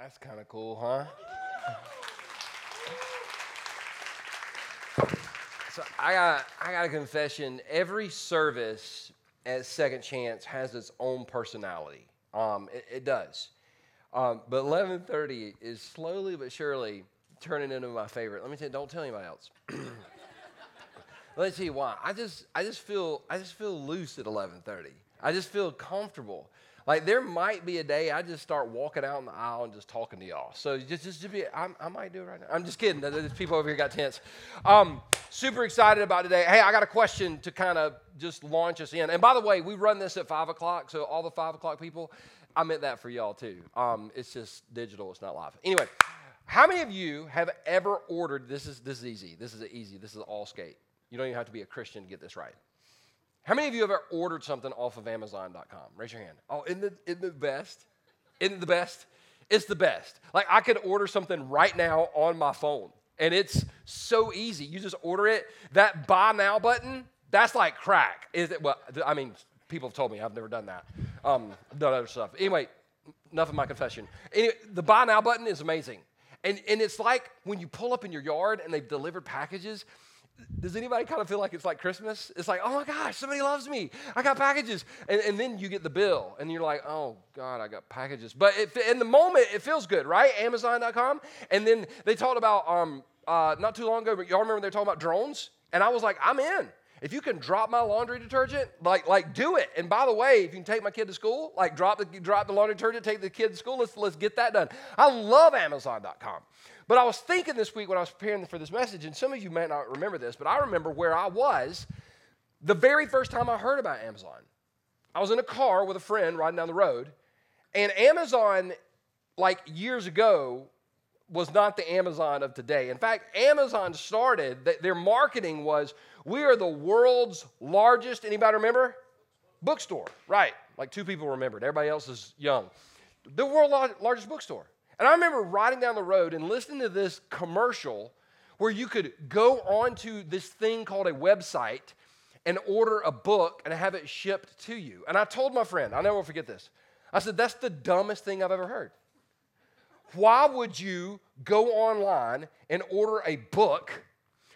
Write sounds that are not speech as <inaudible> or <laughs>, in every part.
That's kind of cool, huh? <laughs> so I got I got a confession. Every service at Second Chance has its own personality. Um, it, it does. Um, but 11:30 is slowly but surely turning into my favorite. Let me tell you, don't tell anybody else. <clears throat> Let me tell you why. I just I just feel I just feel loose at 11:30. I just feel comfortable. Like there might be a day I just start walking out in the aisle and just talking to y'all. So just, just to be, I, I might do it right now. I'm just kidding. There's people over here got tense. Um, super excited about today. Hey, I got a question to kind of just launch us in. And by the way, we run this at five o'clock, so all the five o'clock people, I meant that for y'all too. Um, it's just digital. It's not live. Anyway, how many of you have ever ordered? This is this is easy. This is easy. This is all skate. You don't even have to be a Christian to get this right. How many of you have ever ordered something off of Amazon.com? Raise your hand. Oh, it, isn't it the best? It the best? It's the best. Like I could order something right now on my phone, and it's so easy. You just order it. That buy now button, that's like crack. Is it? Well, I mean, people have told me I've never done that. Um, done other stuff. Anyway, enough of my confession. Anyway, the buy now button is amazing, and and it's like when you pull up in your yard and they've delivered packages does anybody kind of feel like it's like Christmas? It's like, oh my gosh, somebody loves me. I got packages. And, and then you get the bill, and you're like, oh God, I got packages. But it, in the moment, it feels good, right? Amazon.com. And then they talked about, um, uh, not too long ago, but y'all remember they talking about drones? And I was like, I'm in. If you can drop my laundry detergent, like, like do it. And by the way, if you can take my kid to school, like drop the, drop the laundry detergent, take the kid to school, let's, let's get that done. I love Amazon.com. But I was thinking this week when I was preparing for this message, and some of you may not remember this, but I remember where I was the very first time I heard about Amazon. I was in a car with a friend riding down the road, and Amazon, like years ago, was not the Amazon of today. In fact, Amazon started, their marketing was, we are the world's largest, anybody remember? Bookstore, right. Like two people remembered. Everybody else is young. The world's largest bookstore. And I remember riding down the road and listening to this commercial where you could go onto this thing called a website and order a book and have it shipped to you. And I told my friend, I never forget this. I said, that's the dumbest thing I've ever heard. Why would you go online and order a book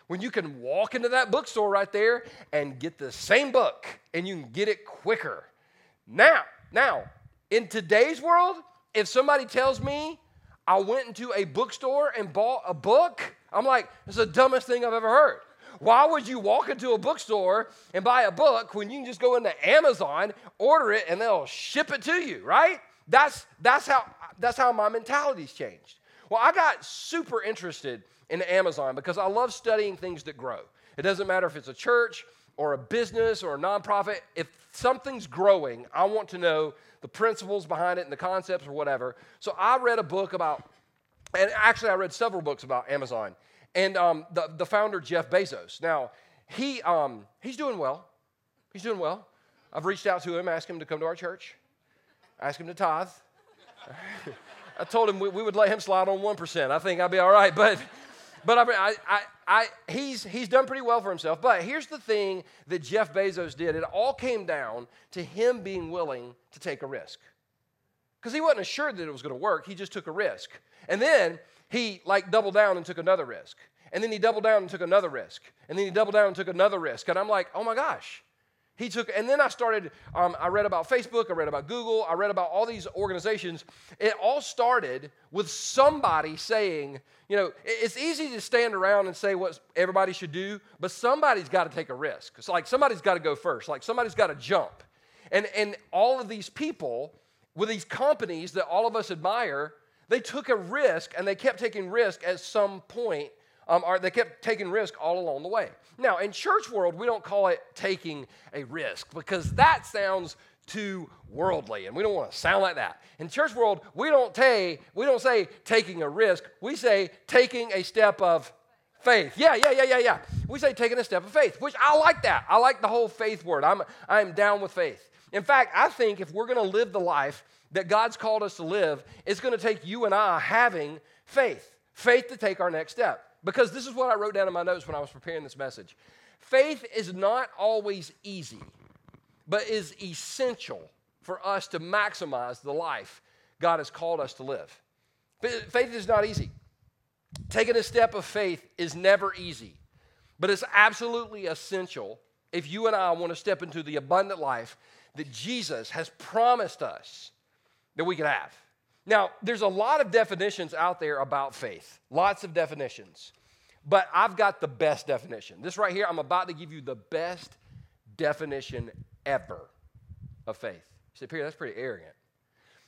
when you can walk into that bookstore right there and get the same book and you can get it quicker? Now, now, in today's world, if somebody tells me I went into a bookstore and bought a book. I'm like, it's the dumbest thing I've ever heard. Why would you walk into a bookstore and buy a book when you can just go into Amazon, order it, and they'll ship it to you, right? That's, that's, how, that's how my mentality's changed. Well, I got super interested in Amazon because I love studying things that grow. It doesn't matter if it's a church or a business or a nonprofit. If something's growing, I want to know the principles behind it and the concepts or whatever. So I read a book about, and actually I read several books about Amazon. And um, the, the founder, Jeff Bezos. Now, he, um, he's doing well. He's doing well. I've reached out to him, asked him to come to our church, asked him to tithe. <laughs> I told him we, we, would let him slide on 1%. I think I'd be all right. But but I, I, I, he's, he's done pretty well for himself. But here's the thing that Jeff Bezos did it all came down to him being willing to take a risk. Because he wasn't assured that it was going to work, he just took a risk. And then he like doubled down and took another risk. And then he doubled down and took another risk. And then he doubled down and took another risk. And I'm like, oh my gosh, he took, and then I started, um, I read about Facebook, I read about Google, I read about all these organizations. It all started with somebody saying, you know, it's easy to stand around and say what everybody should do, but somebody's got to take a risk. It's like somebody's got to go first, like somebody's got to jump. And, and all of these people with these companies that all of us admire, they took a risk and they kept taking risk at some point um, or they kept taking risk all along the way. Now, in church world, we don't call it taking a risk because that sounds too worldly, and we don't want to sound like that. In church world, we don't take, we don't say taking a risk. We say taking a step of faith. Yeah, yeah, yeah, yeah, yeah. We say taking a step of faith, which I like that. I like the whole faith word. I'm I'm down with faith. In fact, I think if we're going to live the life that God's called us to live, it's going to take you and I having faith. Faith to take our next step. Because this is what I wrote down in my notes when I was preparing this message. Faith is not always easy, but is essential for us to maximize the life God has called us to live. Faith is not easy. Taking a step of faith is never easy, but it's absolutely essential if you and I want to step into the abundant life that Jesus has promised us that we could have. Now, there's a lot of definitions out there about faith, lots of definitions, but I've got the best definition. This right here, I'm about to give you the best definition ever of faith. You say, Perry, that's pretty arrogant.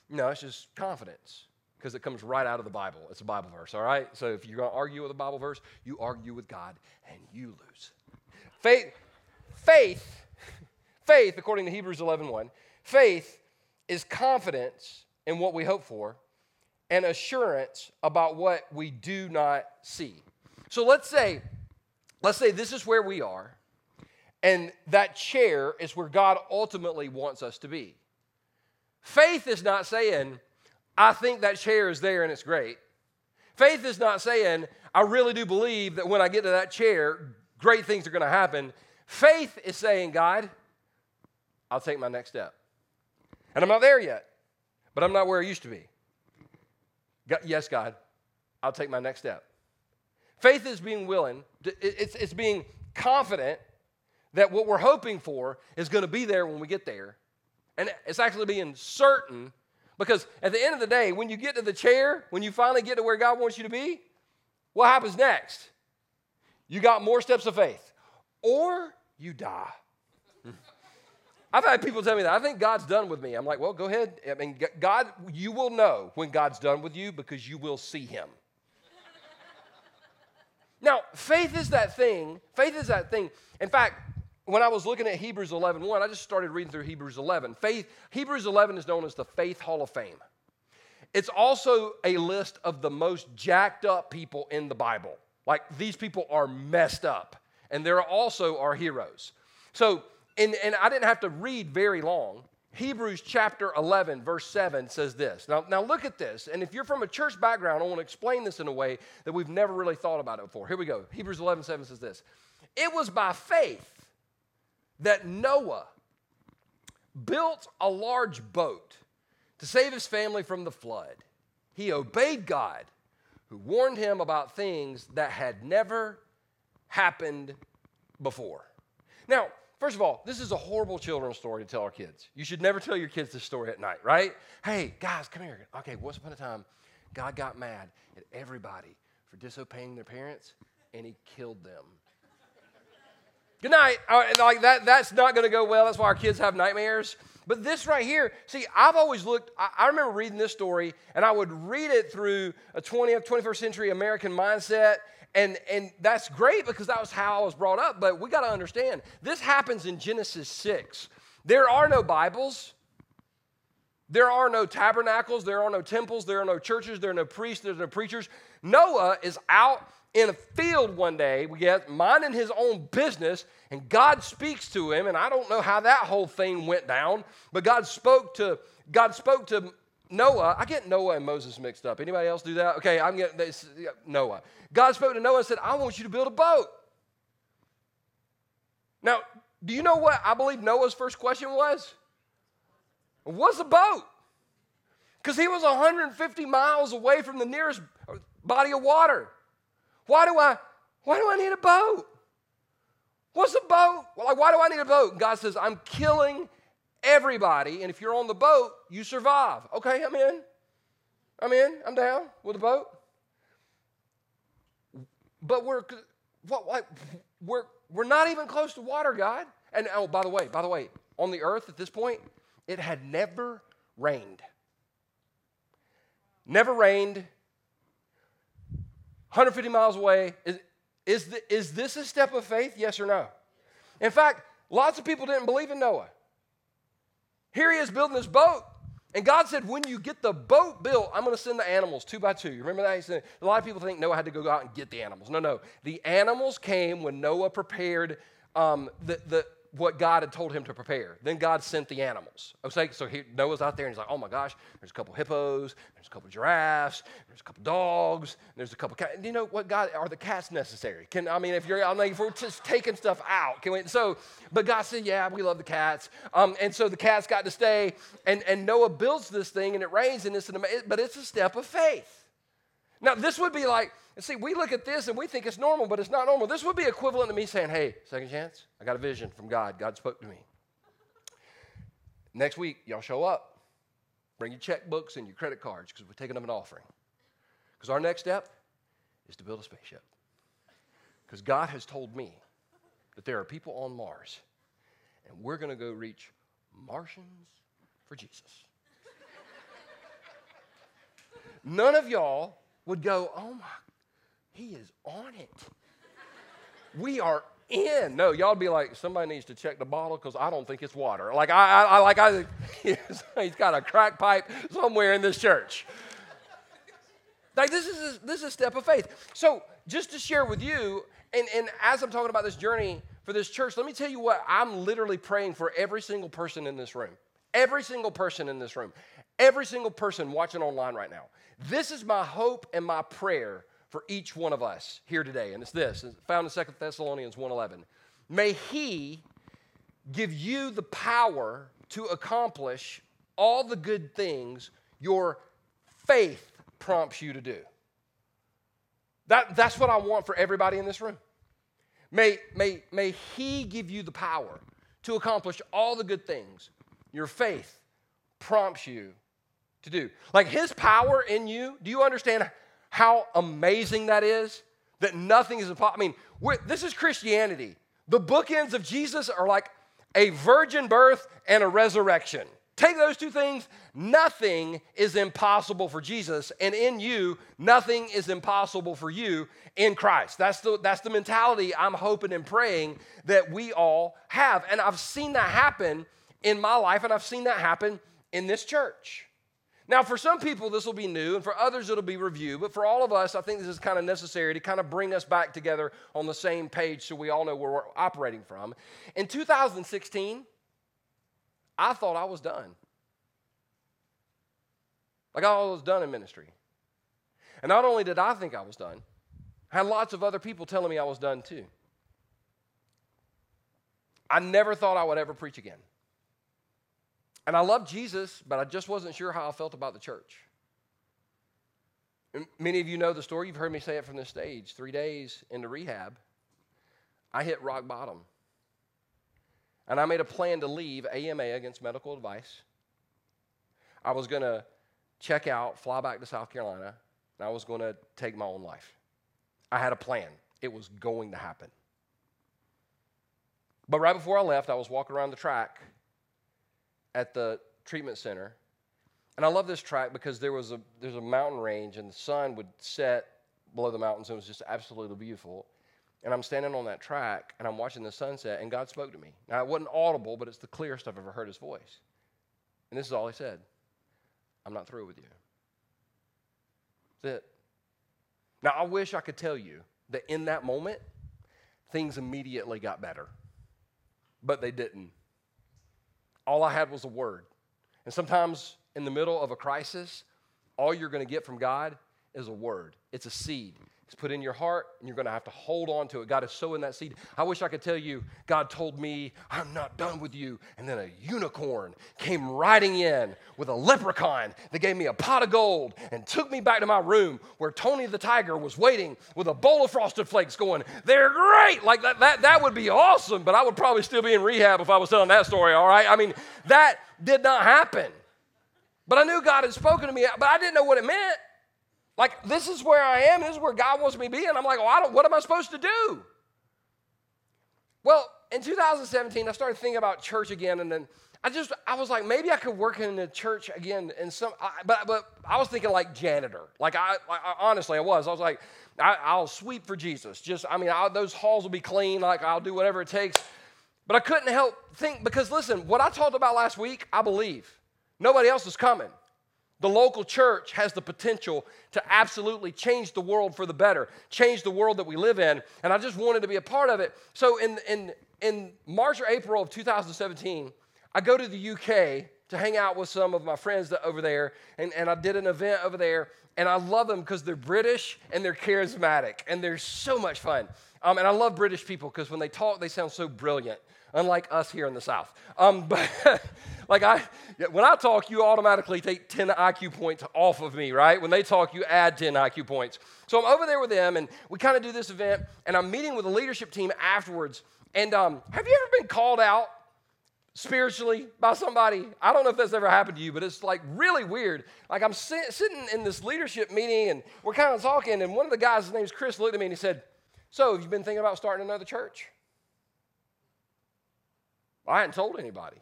No, it's just confidence because it comes right out of the Bible. It's a Bible verse, all right? So if you're going to argue with a Bible verse, you argue with God and you lose. Faith, faith, <laughs> faith, according to Hebrews 11 1, faith is confidence in what we hope for and assurance about what we do not see. So let's say, let's say this is where we are, and that chair is where God ultimately wants us to be. Faith is not saying, I think that chair is there and it's great. Faith is not saying, I really do believe that when I get to that chair, great things are going to happen. Faith is saying, God, I'll take my next step. And I'm not there yet, but I'm not where I used to be. God, yes, God, I'll take my next step. Faith is being willing, to, it's, it's being confident that what we're hoping for is going to be there when we get there. And it's actually being certain because at the end of the day, when you get to the chair, when you finally get to where God wants you to be, what happens next? You got more steps of faith, or you die. I've had people tell me that. I think God's done with me. I'm like, well, go ahead. I mean, God, you will know when God's done with you because you will see Him. now, faith is that thing. Faith is that thing. In fact, when I was looking at Hebrews 11, 1, I just started reading through Hebrews 11. Faith, Hebrews 11 is known as the Faith Hall of Fame. It's also a list of the most jacked up people in the Bible. Like these people are messed up, and they're also our heroes. So, and, and I didn't have to read very long. Hebrews chapter 11, verse 7 says this. Now, now look at this. And if you're from a church background, I want to explain this in a way that we've never really thought about it before. Here we go. Hebrews 11, 7 says this. It was by faith that Noah built a large boat to save his family from the flood. He obeyed God, who warned him about things that had never happened before. Now, first of all, this is a horrible children's story to tell our kids. You should never tell your kids this story at night, right? Hey, guys, come here. Okay, once upon a time, God got mad at everybody for disobeying their parents, and he killed them. Good night. Like that, that's not going to go well. That's why our kids have nightmares. But this right here, see, I've always looked, I, I, remember reading this story, and I would read it through a 20th, 21st century American mindset. And, and that's great because that was how I was brought up. But we got to understand this happens in Genesis 6. There are no Bibles. There are no tabernacles. There are no temples. There are no churches. There are no priests. There's no preachers. Noah is out in a field one day, we get minding his own business, and God speaks to him. And I don't know how that whole thing went down, but God spoke to God spoke to Noah. I get Noah and Moses mixed up. Anybody else do that? Okay, I'm getting this, Noah. God spoke to Noah and said, "I want you to build a boat." Now, do you know what I believe Noah's first question was? What's a boat? Because he was 150 miles away from the nearest body of water. Why do I, why do I need a boat? What's a boat? Well, like, why do I need a boat? And God says, I'm killing everybody, and if you're on the boat, you survive. Okay, I'm in. I'm in. I'm down with the boat. But we're what, what we're we're not even close to water, God. And oh, by the way, by the way, on the earth at this point, it had never rained. Never rained 150 miles away. Is, is, the, is this a step of faith? Yes or no? In fact, lots of people didn't believe in Noah. Here he is building this boat. And God said, when you get the boat built, I'm going to send the animals two by two. You remember that? He said, a lot of people think Noah had to go out and get the animals. No, no. The animals came when Noah prepared um, the, the, what God had told him to prepare. Then God sent the animals. Okay, so he, Noah's out there and he's like, oh my gosh, there's a couple hippos, there's a couple giraffes, there's a couple dogs, there's a couple cats. Do you know what God, are the cats necessary? Can, I mean, if you're, I mean, if we're just taking stuff out, can we, so, but God said, yeah, we love the cats. Um, and so the cats got to stay and, and Noah builds this thing and it rains and it's an but it's a step of faith. Now, this would be like, see, we look at this and we think it's normal, but it's not normal. This would be equivalent to me saying, hey, second chance, I got a vision from God. God spoke to me. Next week, y'all show up. Bring your checkbooks and your credit cards because we're taking up an offering. Because our next step is to build a spaceship. Because God has told me that there are people on Mars, and we're going to go reach Martians for Jesus. None of y'all would go, oh my, he is on it. We are in. No, y'all be like, somebody needs to check the bottle because I don't think it's water. Like I, I, I like I, <laughs> he's got a crack pipe somewhere in this church. Like this is this is a step of faith. So just to share with you, and, and as I'm talking about this journey for this church, let me tell you what I'm literally praying for every single person in this room. Every single person in this room. Every single person watching online right now. This is my hope and my prayer for each one of us here today. And it's this, it's found in 2 Thessalonians 1:11. May he give you the power to accomplish all the good things your faith prompts you to do. That, that's what I want for everybody in this room. May, may, may He give you the power to accomplish all the good things your faith prompts you to do. Like His power in you, do you understand how amazing that is? That nothing is impossible. I mean, this is Christianity. The bookends of Jesus are like a virgin birth and a resurrection. Take those two things, nothing is impossible for Jesus, and in you, nothing is impossible for you in Christ. That's the, that's the mentality I'm hoping and praying that we all have. And I've seen that happen in my life, and I've seen that happen in this church. Now, for some people, this will be new, and for others, it'll be review. But for all of us, I think this is kind of necessary to kind of bring us back together on the same page so we all know where we're operating from. In 2016, I thought I was done. Like I was done in ministry. And not only did I think I was done, I had lots of other people telling me I was done too. I never thought I would ever preach again. And I loved Jesus, but I just wasn't sure how I felt about the church. And many of you know the story. You've heard me say it from the stage. Three days into rehab, I hit rock bottom. And I made a plan to leave AMA against medical advice. I was going to check out, fly back to South Carolina, and I was going to take my own life. I had a plan, it was going to happen. But right before I left, I was walking around the track at the treatment center. And I love this track because there was a there's a mountain range and the sun would set below the mountains and it was just absolutely beautiful. And I'm standing on that track and I'm watching the sunset and God spoke to me. Now it wasn't audible, but it's the clearest I've ever heard his voice. And this is all he said. I'm not through with you. That's it. Now I wish I could tell you that in that moment, things immediately got better. But they didn't. All I had was a word. And sometimes in the middle of a crisis, all you're going to get from God is a word. It's a seed. It's put in your heart, and you're going to have to hold on to it. God is sowing that seed. I wish I could tell you, God told me, I'm not done with you. And then a unicorn came riding in with a leprechaun that gave me a pot of gold and took me back to my room where Tony the tiger was waiting with a bowl of frosted flakes going, They're great. Like that, that, that would be awesome, but I would probably still be in rehab if I was telling that story, all right? I mean, that did not happen. But I knew God had spoken to me, but I didn't know what it meant. Like, this is where I am, this is where God wants me to be. And I'm like, well, I don't, what am I supposed to do? Well, in 2017, I started thinking about church again, and then I just, I was like, maybe I could work in the church again. And some, I, but, but I was thinking like janitor. Like, I, I honestly, I was. I was like, I, will sweep for Jesus. Just, I mean, I, those halls will be clean. Like, I'll do whatever it takes. But I couldn't help think because listen, what I talked about last week, I believe. Nobody else is coming. The local church has the potential to absolutely change the world for the better, change the world that we live in. And I just wanted to be a part of it. So in, in, in March or April of 2017, I go to the UK to hang out with some of my friends over there. And, and I did an event over there. And I love them because they're British and they're charismatic and they're so much fun. Um, and I love British people because when they talk, they sound so brilliant. Unlike us here in the South. Um, <laughs> but like I, when I talk, you automatically take 10 IQ points off of me, right? When they talk, you add 10 IQ points. So I'm over there with them, and we kind of do this event, and I'm meeting with the leadership team afterwards. And um, have you ever been called out spiritually by somebody. I don't know if that's ever happened to you, but it's like really weird. Like I'm sit- sitting in this leadership meeting and we're kind of talking, and one of the guys, his name's Chris, looked at me and he said, So, have you been thinking about starting another church? I hadn't told anybody.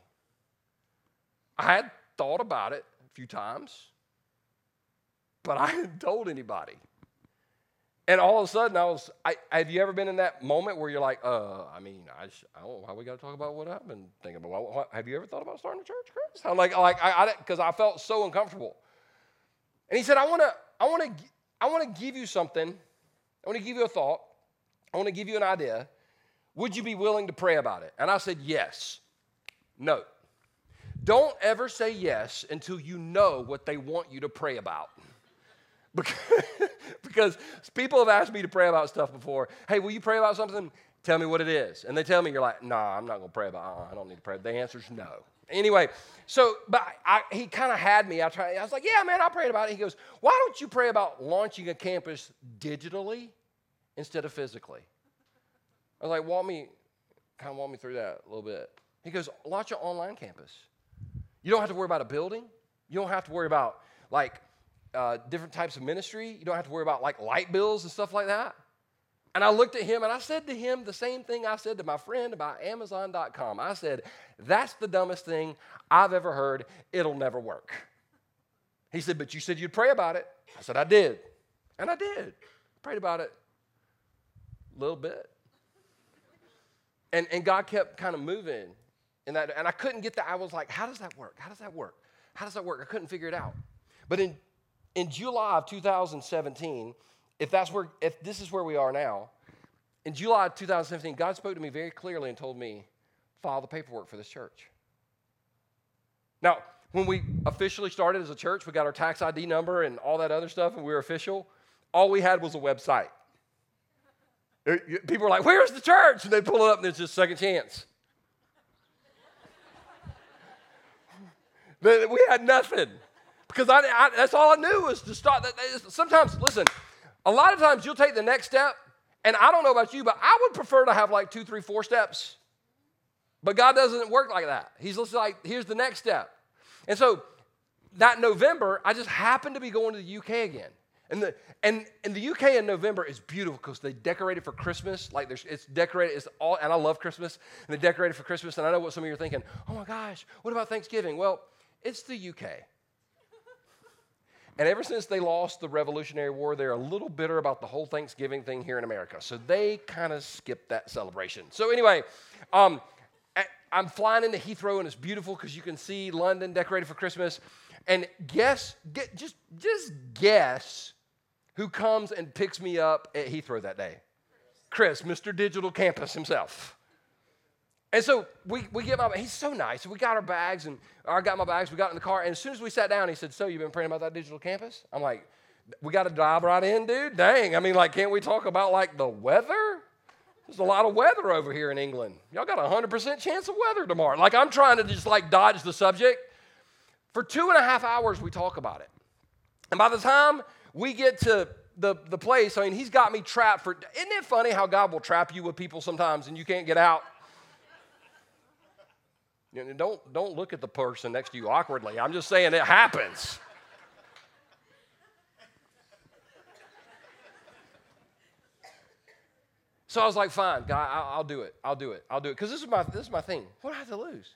I had thought about it a few times, but I hadn't told anybody. And all of a sudden, I was, I, have you ever been in that moment where you're like, uh, I mean, I, I don't know why we got to talk about what I've been thinking about. What, what, have you ever thought about starting a church, Chris? I'm like, like I, because I, I, felt so uncomfortable. And he said, I want to, I want to, I want to give you something. I want to give you a thought. I want to give you an idea. Would you be willing to pray about it? And I said, yes. No. Don't ever say yes until you know what they want you to pray about. <laughs> because people have asked me to pray about stuff before. Hey, will you pray about something? Tell me what it is. And they tell me, you're like, nah, I'm not going to pray about. Uh-uh, I don't need to pray. The answer is no. Anyway, so, but I, he kind of had me. I, tried, I was like, yeah, man, I prayed about it. He goes, why don't you pray about launching a campus digitally instead of physically? I was like, walk me, kind of walk me through that a little bit. He goes, launch an online campus. You don't have to worry about a building. You don't have to worry about like uh, different types of ministry. You don't have to worry about like light bills and stuff like that. And I looked at him and I said to him the same thing I said to my friend about Amazon.com. I said, That's the dumbest thing I've ever heard. It'll never work. He said, But you said you'd pray about it. I said, I did. And I did. Prayed about it a little bit. And, and God kept kind of moving in that. And I couldn't get that. I was like, How does that work? How does that work? How does that work? I couldn't figure it out. But in in July of 2017, if that's where, if this is where we are now, in July of 2017, God spoke to me very clearly and told me, file the paperwork for this church. Now, when we officially started as a church, we got our tax ID number and all that other stuff, and we were official. All we had was a website. People were like, Where's the church? And they pull it up, and it's just second chance. we had nothing because I, I, that's all I knew was to start. Sometimes, listen, a lot of times you'll take the next step, and I don't know about you, but I would prefer to have like two, three, four steps. But God doesn't work like that. He's just like, here's the next step. And so that November, I just happened to be going to the UK again. And the and, and the UK in November is beautiful because they decorate it for Christmas. Like there's it's decorated, it's all and I love Christmas. And they decorate it for Christmas. And I know what some of you are thinking, oh my gosh, what about Thanksgiving? Well, it's the UK. <laughs> And ever since they lost the Revolutionary War, they're a little bitter about the whole Thanksgiving thing here in America. So they kind of skipped that celebration. So, anyway, um, I'm flying into Heathrow and it's beautiful because you can see London decorated for Christmas. And guess, get, just, just guess who comes and picks me up at Heathrow that day? Chris, Mr. Digital Campus himself. And so we, we get my, he's so nice. We got our bags and I got my bags. We got in the car. And as soon as we sat down, he said, So you've been praying about that digital campus? I'm like, We got to dive right in, dude. Dang. I mean, like, can't we talk about like the weather? There's a lot of weather over here in England. Y'all got a 100% chance of weather tomorrow. Like, I'm trying to just like dodge the subject. For two and a half hours, we talk about it. And by the time we get to the, the place, I mean, he's got me trapped for, isn't it funny how God will trap you with people sometimes and you can't get out? You know, don't, don't look at the person next to you awkwardly. I'm just saying it happens. So I was like, fine, God, I'll, I'll do it. I'll do it. I'll do it. Because this is my this is my thing. What do I have to lose?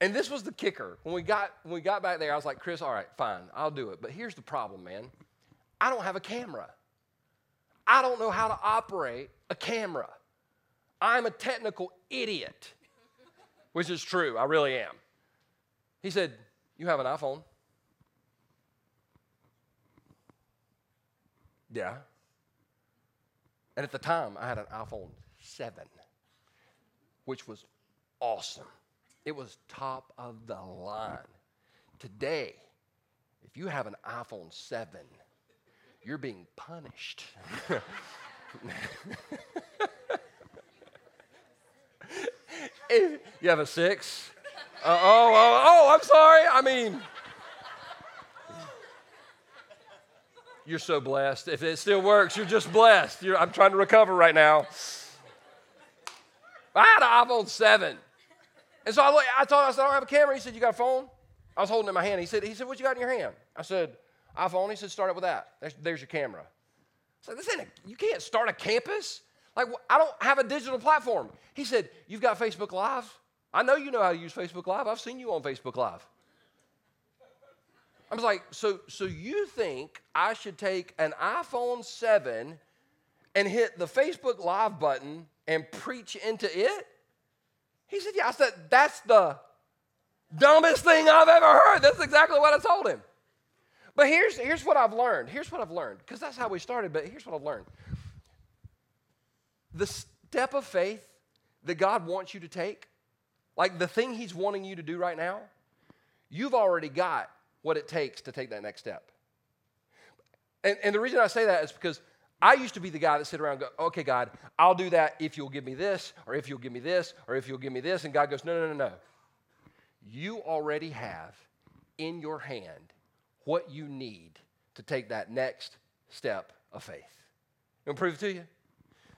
And this was the kicker. When we got when we got back there, I was like, Chris, all right, fine, I'll do it. But here's the problem, man. I don't have a camera. I don't know how to operate a camera. I'm a technical idiot which is true. I really am. He said, You have an iPhone? Yeah. And at the time, I had an iPhone 7, which was awesome. It was top of the line. Today, if you have an iPhone 7, you're being punished. <laughs> You have a six? Uh, oh, oh, oh, I'm sorry. I mean, you're so blessed. If it still works, you're just blessed. You're, I'm trying to recover right now. I had an iPhone 7. And so I, look, I told him, I said, I don't have a camera. He said, You got a phone? I was holding it in my hand. He said, he said, What you got in your hand? I said, iPhone. He said, Start up with that. There's, there's your camera. I said, This ain't a, you can't start a campus. Like, I don't have a digital platform. He said, You've got Facebook Live? I know you know how to use Facebook Live. I've seen you on Facebook Live. I was like, so, so you think I should take an iPhone 7 and hit the Facebook Live button and preach into it? He said, Yeah. I said, That's the dumbest thing I've ever heard. That's exactly what I told him. But here's, here's what I've learned. Here's what I've learned, because that's how we started, but here's what I've learned. The step of faith that God wants you to take, like the thing He's wanting you to do right now, you've already got what it takes to take that next step. And, and the reason I say that is because I used to be the guy that sit around and go, okay, God, I'll do that if you'll give me this, or if you'll give me this, or if you'll give me this. And God goes, no, no, no, no. You already have in your hand what you need to take that next step of faith. To prove it to you.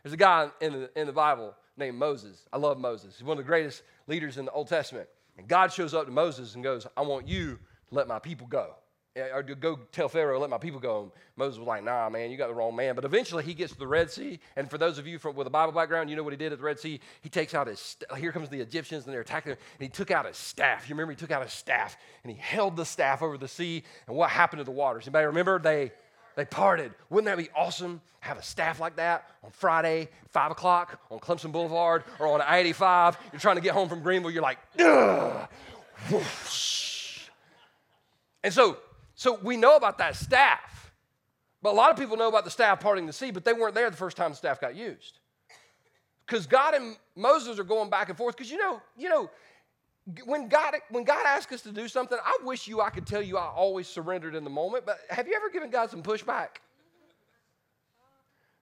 There's a guy in the, in the Bible named Moses. I love Moses. He's one of the greatest leaders in the Old Testament. And God shows up to Moses and goes, I want you to let my people go or go tell Pharaoh, let my people go. And Moses was like, nah, man, you got the wrong man. But eventually he gets to the Red Sea. And for those of you from, with a Bible background, you know what he did at the Red Sea? He takes out his, here comes the Egyptians and they're attacking him. And he took out his staff. You remember he took out his staff and he held the staff over the sea. And what happened to the waters? Anybody remember? They, they parted. Wouldn't that be awesome? Have a staff like that on Friday, 5 o'clock on Clemson Boulevard or on I 85. You're trying to get home from Greenville. You're like, ugh. And so so we know about that staff. But a lot of people know about the staff parting the sea, but they weren't there the first time the staff got used. Because God and Moses are going back and forth. Because you know, you know, when God when God asks us to do something, I wish you I could tell you I always surrendered in the moment. But have you ever given God some pushback?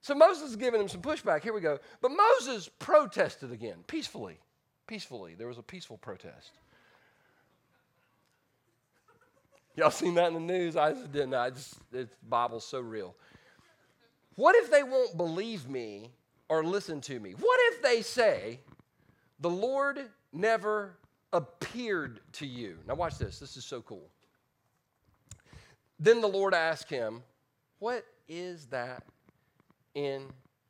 So Moses is giving him some pushback. Here we go. But Moses protested again, peacefully. Peacefully. There was a peaceful protest. Y'all seen that in the news? I just didn't. I just, the Bible's so real. What if they won't believe me or listen to me? What if they say, the Lord never appeared to you? Now, watch this. This is so cool. Then the Lord asked him, What is that in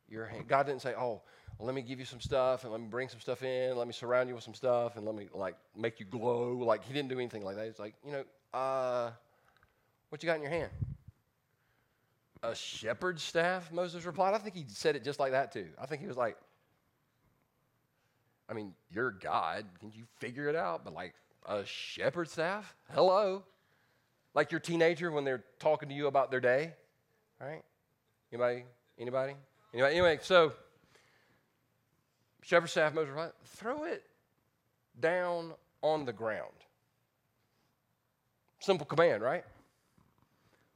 your hand? God didn't say, Oh, let me give you some stuff and let me bring some stuff in, let me surround you with some stuff and let me like make you glow. Like he didn't do anything like that. He's like, you know, uh, what you got in your hand? A shepherd's staff, Moses replied. I think he said it just like that too. I think he was like, I mean, you're God. Can you figure it out? But like a shepherd's staff? Hello. Like your teenager when they're talking to you about their day, right? Anybody? Anybody? Anybody? Anyway, so shepherd's staff, Moses replied, throw it down on the ground. Simple command, right?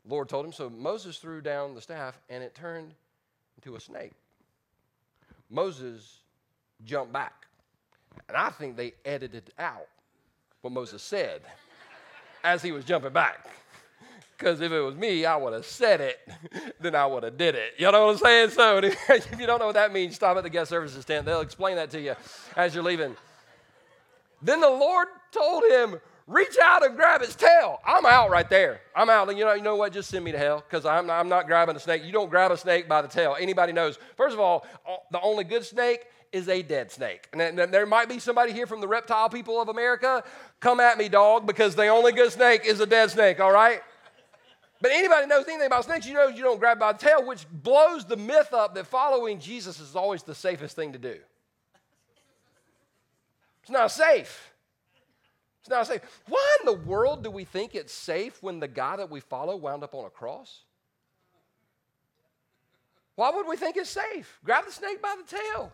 The Lord told him. So Moses threw down the staff and it turned into a snake. Moses jumped back. And I think they edited out what Moses said <laughs> as he was jumping back. Because if it was me, I would have said it, <laughs> then I would have did it. You know what I'm saying? So <laughs> if you don't know what that means, stop at the guest services tent. They'll explain that to you as you're leaving. Then the Lord told him, reach out and grab its tail. I'm out right there. I'm out. You know, you know what? Just send me to hell because I'm, I'm not grabbing a snake. You don't grab a snake by the tail. Anybody knows. First of all, uh, the only good snake is a dead snake. And there might be somebody here from the reptile people of America. Come at me, dog, because the only good snake is a dead snake, all right? But anybody knows anything about snakes, you know you don't grab by the tail, which blows the myth up that following Jesus is always the safest thing to do. It's not safe. It's I say, Why in the world do we think it's safe when the guy that we follow wound up on a cross? Why would we think it's safe? Grab the snake by the tail.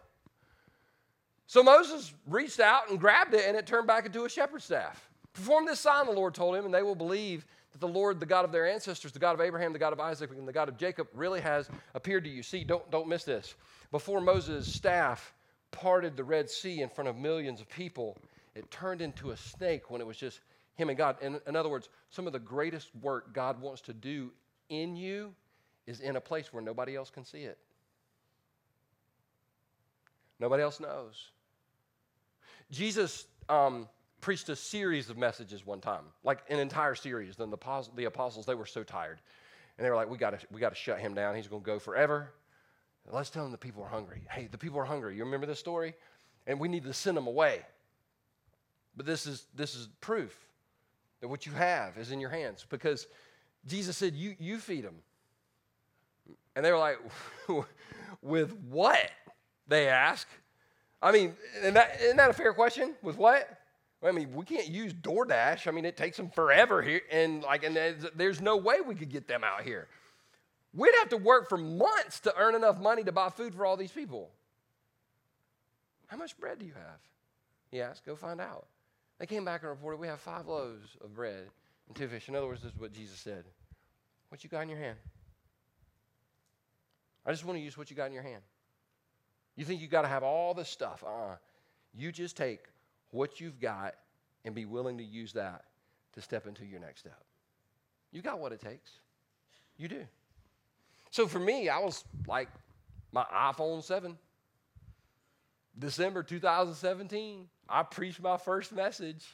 So Moses reached out and grabbed it, and it turned back into a shepherd's staff. Perform this sign, the Lord told him, and they will believe that the Lord, the God of their ancestors, the God of Abraham, the God of Isaac, and the God of Jacob, really has appeared to you. See, don't, don't miss this. Before Moses' staff parted the Red Sea in front of millions of people, it turned into a snake when it was just him and God. In, in other words, some of the greatest work God wants to do in you is in a place where nobody else can see it. Nobody else knows. Jesus um, preached a series of messages one time, like an entire series. Then the, the apostles, they were so tired. And they were like, we got we to shut him down. He's going to go forever. Let's tell them the people are hungry. Hey, the people are hungry. You remember this story? And we need to send them away. But this is, this is proof that what you have is in your hands because Jesus said, you, you feed them. And they were like, <laughs> with what? They ask. I mean, isn't that, isn't that a fair question? With what? I mean, we can't use DoorDash. I mean, it takes them forever here, and like, and there's no way we could get them out here. We'd have to work for months to earn enough money to buy food for all these people. How much bread do you have? He asked. Go find out. They came back and reported, We have five loaves of bread and two fish. In other words, this is what Jesus said. What you got in your hand? I just want to use what you got in your hand. You think you got to have all this stuff. Uh uh-uh. You just take what you've got and be willing to use that to step into your next step. You got what it takes. You do. So for me, I was like my iPhone 7. December 2017, I preached my first message.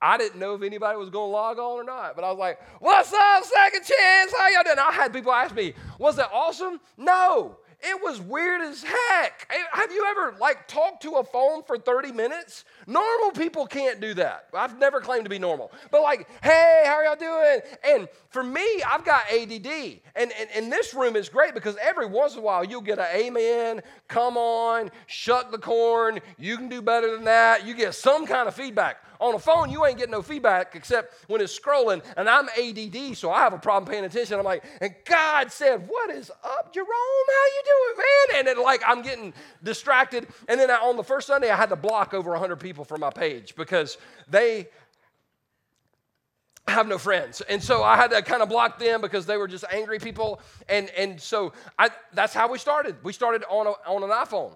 I didn't know if anybody was going to log on or not, but I was like, What's up, second chance? How y'all doing? I had people ask me, Was that awesome? No. It was weird as heck. Have you ever like talked to a phone for 30 minutes? Normal people can't do that. I've never claimed to be normal. But like, hey, how are y'all doing? And for me, I've got ADD. And, and, and this room is great because every once in a while you'll get an amen, come on, shuck the corn, you can do better than that. You get some kind of feedback. On a phone, you ain't getting no feedback except when it's scrolling, and I'm ADD, so I have a problem paying attention. I'm like, and God said, What is up, Jerome? How you doing, man? And then, like, I'm getting distracted. And then I, on the first Sunday, I had to block over 100 people from my page because they have no friends. And so I had to kind of block them because they were just angry people. And, and so I, that's how we started. We started on, a, on an iPhone.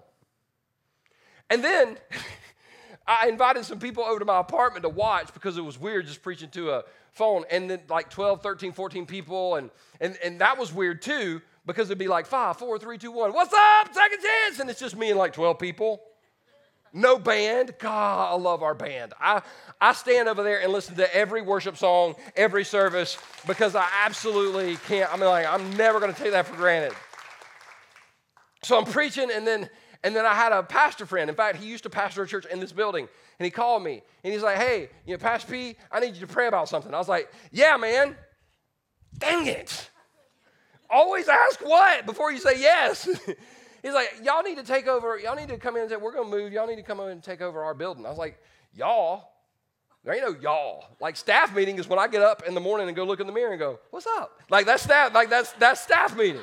And then <laughs> I invited some people over to my apartment to watch because it was weird just preaching to a phone. And then like 12, 13, 14 people. And, and, and that was weird too because it'd be like five, four, three, two, one. What's up? Second chance. And it's just me and like 12 people. No band. God, I love our band. I, I stand over there and listen to every worship song, every service, because I absolutely can't. I mean, like, I'm never going to take that for granted. So I'm preaching, and then and then I had a pastor friend. In fact, he used to pastor a church in this building. And he called me and he's like, hey, you know, Pastor P, I need you to pray about something. I was like, yeah, man. Dang it. Always ask what before you say yes. <laughs> he's like, y'all need to take over, y'all need to come in and say, we're going to move. Y'all need to come in and take over our building. I was like, y'all? There ain't no y'all. Like staff meeting is when I get up in the morning and go look in the mirror and go, what's up? Like that's staff, like that's that's staff meeting.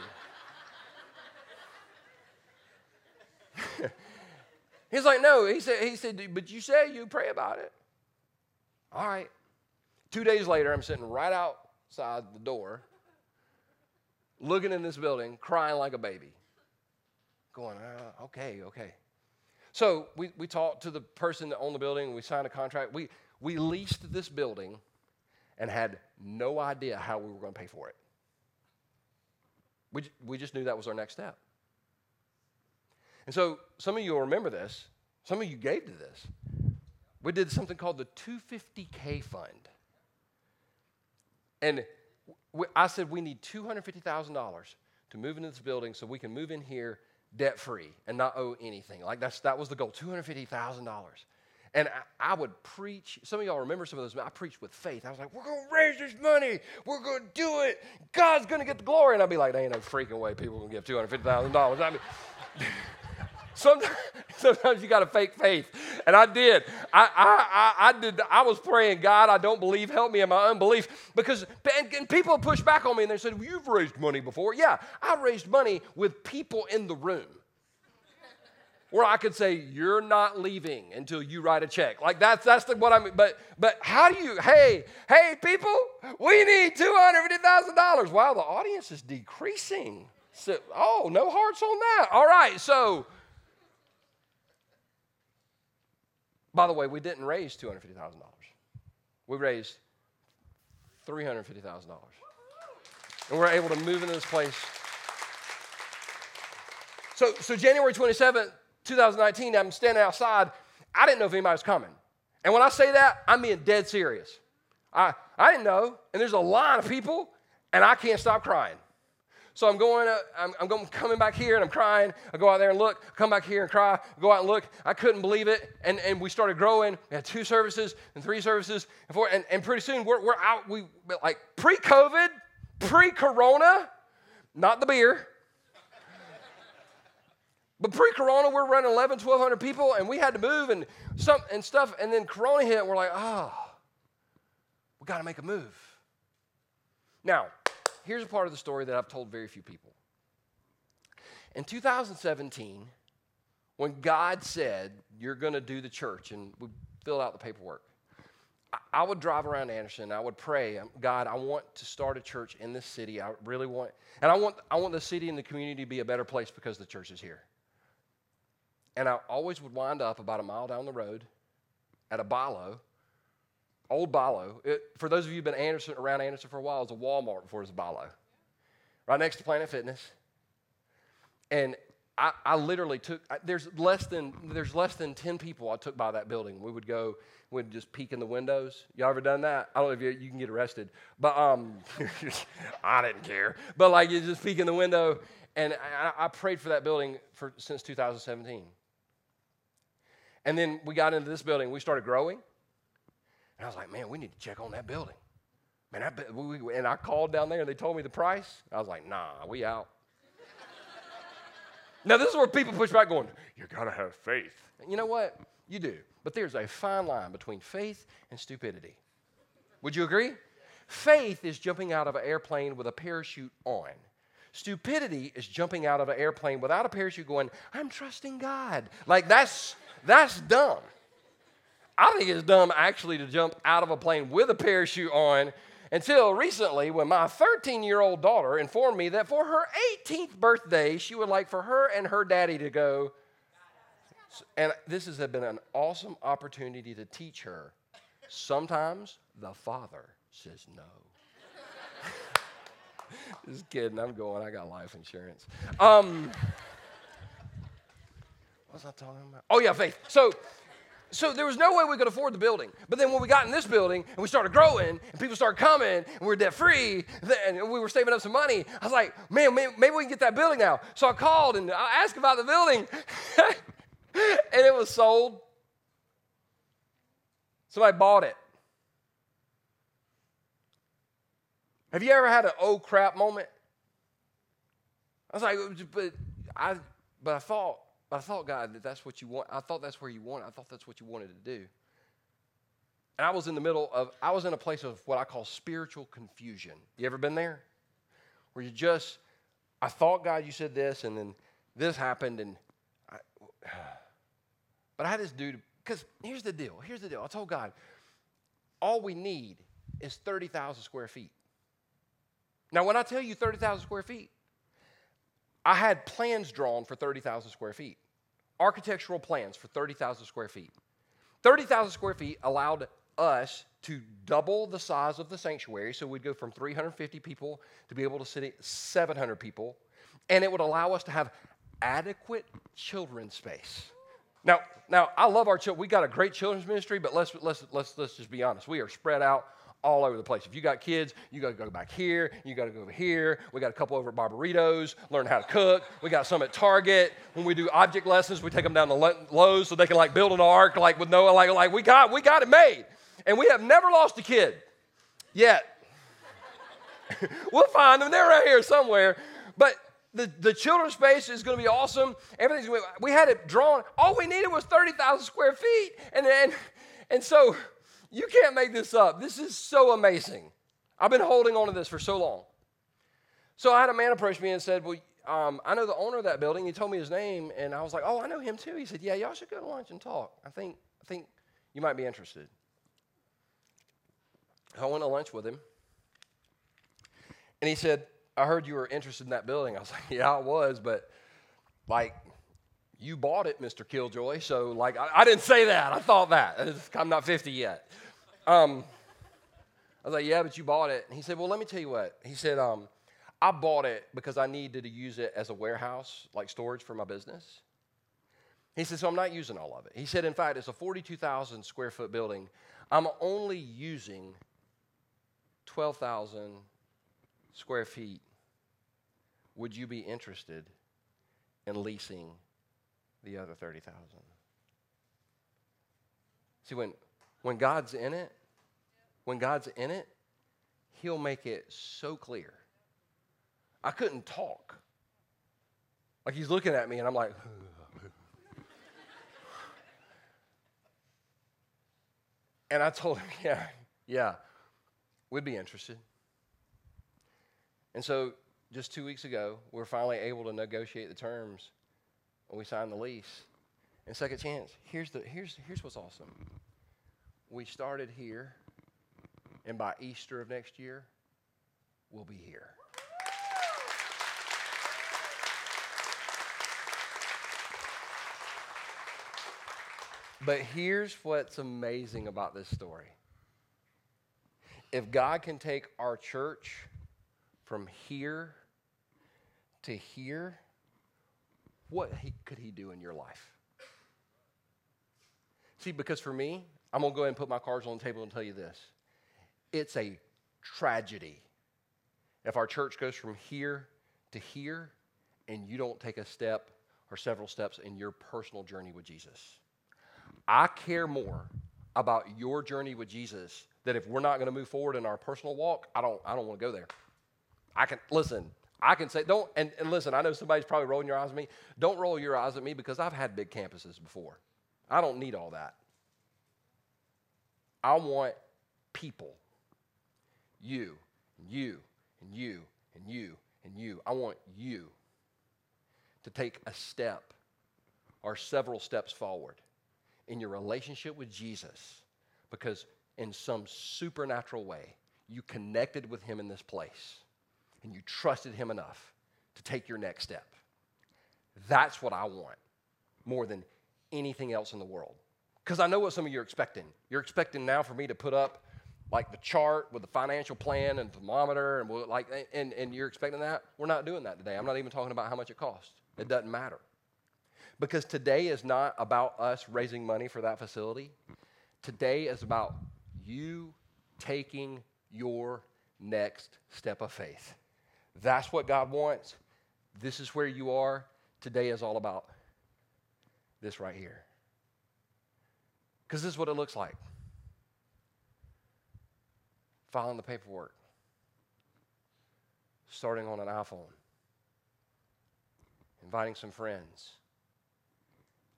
He's like, no. He said, he said, but you say you pray about it. All right. Two days later, I'm sitting right outside the door, looking in this building, crying like a baby. Going, uh, okay, okay. So we, we talked to the person that owned the building, we signed a contract. We, we leased this building and had no idea how we were going to pay for it. We, we just knew that was our next step. And so some of you will remember this. Some of you gave to this. We did something called the 250K fund. And we, I said we need $250,000 to move into this building so we can move in here debt free and not owe anything. Like that's, that was the goal $250,000. And I, I, would preach. Some of y'all remember some of those. I preached with faith. I was like, we're going to raise this money. We're going to do it. God's going to get the glory. And I'd be like, there ain't no freaking way people to give $250,000. I mean, <laughs> Sometimes, <laughs> sometimes you got to fake faith. And I did. I, I, I, I, did. I was praying, God, I don't believe. Help me in my unbelief. Because and, and people pushed back on me and they said, well, You've raised money before. Yeah, I raised money with people in the room. Where I could say, You're not leaving until you write a check. Like that's that's the, what I mean. But but how do you, hey, hey, people, we need $250,000. Wow, the audience is decreasing. So, oh, no hearts on that. All right, so By the way, we didn't raise $250,000. We raised $350,000. And we're able to move into this place. So, so January 27th, 2019, I'm standing outside. I didn't know if anybody was coming. And when I say that, I'm being dead serious. I, I didn't know. And there's a line of people, and I can't stop crying. So I'm going, I'm, I'm going, coming back here and I'm crying. I go out there and look, come back here and cry, go out and look. I couldn't believe it. And, and we started growing. We had two services and three services and four. And, and pretty soon we're, we're out. We like pre COVID, pre Corona, not the beer. But pre-corona, we're running 11, 1,200 people, and we had to move and some and stuff. And then corona hit, and we're like, oh, we got to make a move. Now, here's a part of the story that I've told very few people. In 2017, when God said, You're going to do the church, and we filled out the paperwork, I would drive around Anderson. I would pray, um, God, I want to start a church in this city. I really want, and I want, I want the city and the community to be a better place because the church is here. And I always would wind up about a mile down the road at a Bi-Lo Old Bi-Lo. It, for those of you who've been Anderson, around Anderson for a while, it was a Walmart before it was a Bi-Lo. Right next to Planet Fitness. And I, I literally took, I, there's, less than, there's less than 10 people I took by that building. We would go, we'd just peek in the windows. Y'all ever done that? I don't know if you, you can get arrested, but um, <laughs> I didn't care. But like you just peek in the window. And I, I prayed for that building for, since 2017. And then we got into this building. We started growing. And I was like, man, we need to check on that building. Man, I, we, and I called down there and they told me the price. I was like, nah, we out. <laughs> now, this is where people push back going, you gotta have faith. And you know what? You do. But there's a fine line between faith and stupidity. Would you agree? Faith is jumping out of an airplane with a parachute on. Stupidity is jumping out of an airplane without a parachute going, I'm trusting God. Like that's that's dumb. I think it's dumb actually to jump out of a plane with a parachute on until recently when my 13 year old daughter informed me that for her 18th birthday, she would like for her and her daddy to go. And this has been an awesome opportunity to teach her. Sometimes the father says no. <laughs> Just kidding, I'm going, I got life insurance. Um, what was I talking about? Oh, yeah, faith. So, so there was no way we could afford the building. But then when we got in this building and we started growing and people started coming and we were debt free and we were saving up some money, I was like, man, maybe we can get that building now. So I called and I asked about the building <laughs> and it was sold. Somebody bought it. Have you ever had an oh crap moment? I was like, but I, but I thought but I thought, God, that that's what you want. I thought that's where you want. I thought that's what you wanted to do. And I was in the middle of, I was in a place of what I call spiritual confusion. You ever been there? Where you just, I thought, God, you said this, and then this happened, and I, <sighs> but I had this dude, because here's the deal. Here's the deal. I told God, all we need is 30,000 square feet. Now, when I tell you 30,000 square feet, I had plans drawn for 30,000 square feet, architectural plans for 30,000 square feet. 30,000 square feet allowed us to double the size of the sanctuary, so we'd go from 350 people to be able to sit 700 people, and it would allow us to have adequate children's space. Now, now I love our children. We got a great children's ministry, but let's let's let's let's just be honest. We are spread out all over the place. If you got kids, you got to go back here, you got to go over here. We got a couple over at Barbaritos, learn how to cook. We got some at Target. When we do object lessons, we take them down to Lowe's so they can like build an ark, like with Noah, like, like we got we got it made. And we have never lost a kid yet. <laughs> we'll find them. They're right here somewhere. But the, the children's space is going to be awesome. Everything's going to be, we had it drawn. All we needed was 30,000 square feet. And then, and so you can't make this up. This is so amazing. I've been holding on to this for so long. So I had a man approach me and said, Well, um, I know the owner of that building. He told me his name, and I was like, Oh, I know him too. He said, Yeah, y'all should go to lunch and talk. I think, I think you might be interested. I went to lunch with him, and he said, I heard you were interested in that building. I was like, Yeah, I was, but like, You bought it, Mr. Killjoy. So, like, I, I didn't say that. I thought that. <laughs> I'm not 50 yet. Um, I was like, Yeah, but you bought it. And he said, Well, let me tell you what. He said, um, I bought it because I needed to use it as a warehouse, like storage for my business. He said, So I'm not using all of it. He said, In fact, it's a 42,000 square foot building. I'm only using 12,000 square feet. Would you be interested in leasing the other 30,000? See, when, when God's in it, when God's in it, He'll make it so clear. I couldn't talk. Like He's looking at me, and I'm like, <sighs> And I told him, <laughs> yeah, yeah, we'd be interested. And so just two weeks ago, we are finally able to negotiate the terms we signed the lease. And second chance, here's, the, here's, here's what's awesome. We started here, and by Easter of next year, we'll be here. But here's what's amazing about this story. If God can take our church from here to here, what he, could He do in your life? See, because for me, I'm going to go ahead and put my cards on the table and tell you this it's a tragedy if our church goes from here to here and you don't take a step or several steps in your personal journey with Jesus. I care more about your journey with Jesus that if we're not going to move forward in our personal walk, I don't, I don't want to go there. I can, listen, I can say, don't, and, and listen, I know somebody's probably rolling your eyes at me. Don't roll your eyes at me because I've had big campuses before. I don't need all that. I want people. You, and you, and you, and you, and you. I want you to take a step or several steps forward in your relationship with Jesus because in some supernatural way, you connected with him in this place and you trusted him enough to take your next step. That's what I want more than anything else in the world. Because I know what some of you are expecting. You're expecting now for me to put up like the chart with the financial plan and thermometer and like and, and you're expecting that. We're not doing that today. I'm not even talking about how much it costs. It doesn't matter. Because today is not about us raising money for that facility. Today is about you taking your next step of faith. That's what God wants. This is where you are. Today is all about this right here. Because this is what it looks like filing the paperwork, starting on an iPhone, inviting some friends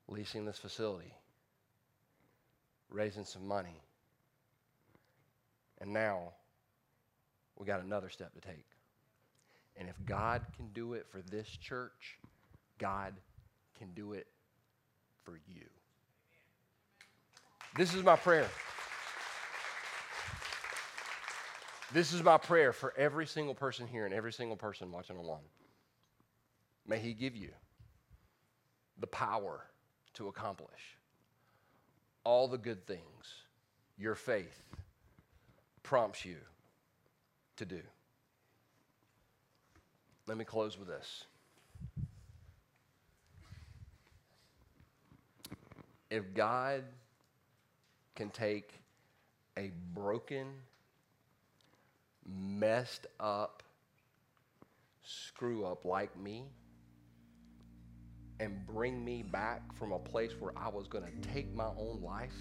leasing this facility, raising some money. And now we got another step to take. And if God can do it for this church, God can do it for you. This is my prayer. This is my prayer for every single person here and every single person watching online. May He give you the power to accomplish all the good things your faith prompts you to do. Let me close with this. If God can take a broken, messed up screw up like me and bring me back from a place where I was going to take my own life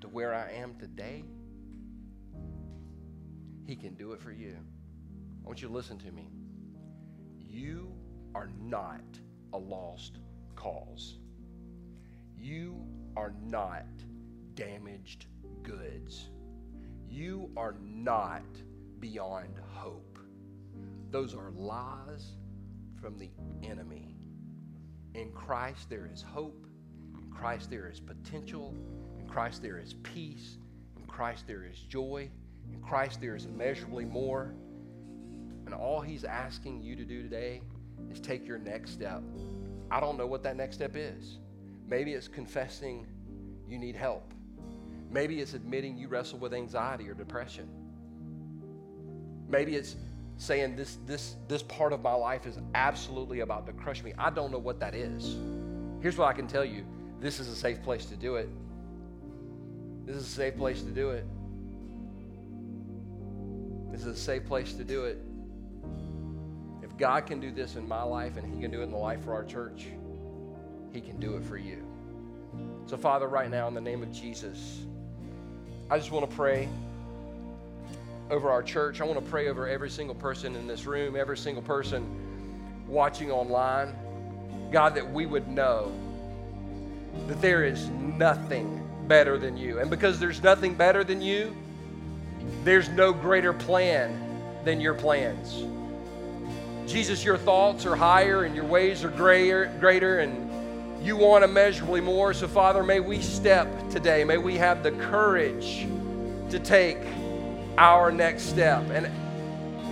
to where I am today, He can do it for you. I want you to listen to me. You are not a lost cause. You are not damaged goods. You are not beyond hope. Those are lies from the enemy. In Christ, there is hope. In Christ, there is potential. In Christ, there is peace. In Christ, there is joy. In Christ, there is immeasurably more. And all He's asking you to do today is take your next step I don't know what that next step is. Maybe it's confessing you need help. Maybe it's admitting you wrestle with anxiety or depression. Maybe it's saying this, this, this part of my life is absolutely about to crush me. I don't know what that is. Here's what I can tell you this is a safe place to do it. This is a safe place to do it. This is a safe place to do it. God can do this in my life and He can do it in the life for our church, He can do it for you. So, Father, right now, in the name of Jesus, I just want to pray over our church. I want to pray over every single person in this room, every single person watching online. God, that we would know that there is nothing better than you. And because there's nothing better than you, there's no greater plan than your plans. Jesus, your thoughts are higher and your ways are greater, greater and you want immeasurably more. So, Father, may we step today. May we have the courage to take our next step. And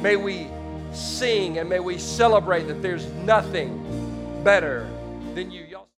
may we sing and may we celebrate that there's nothing better than you.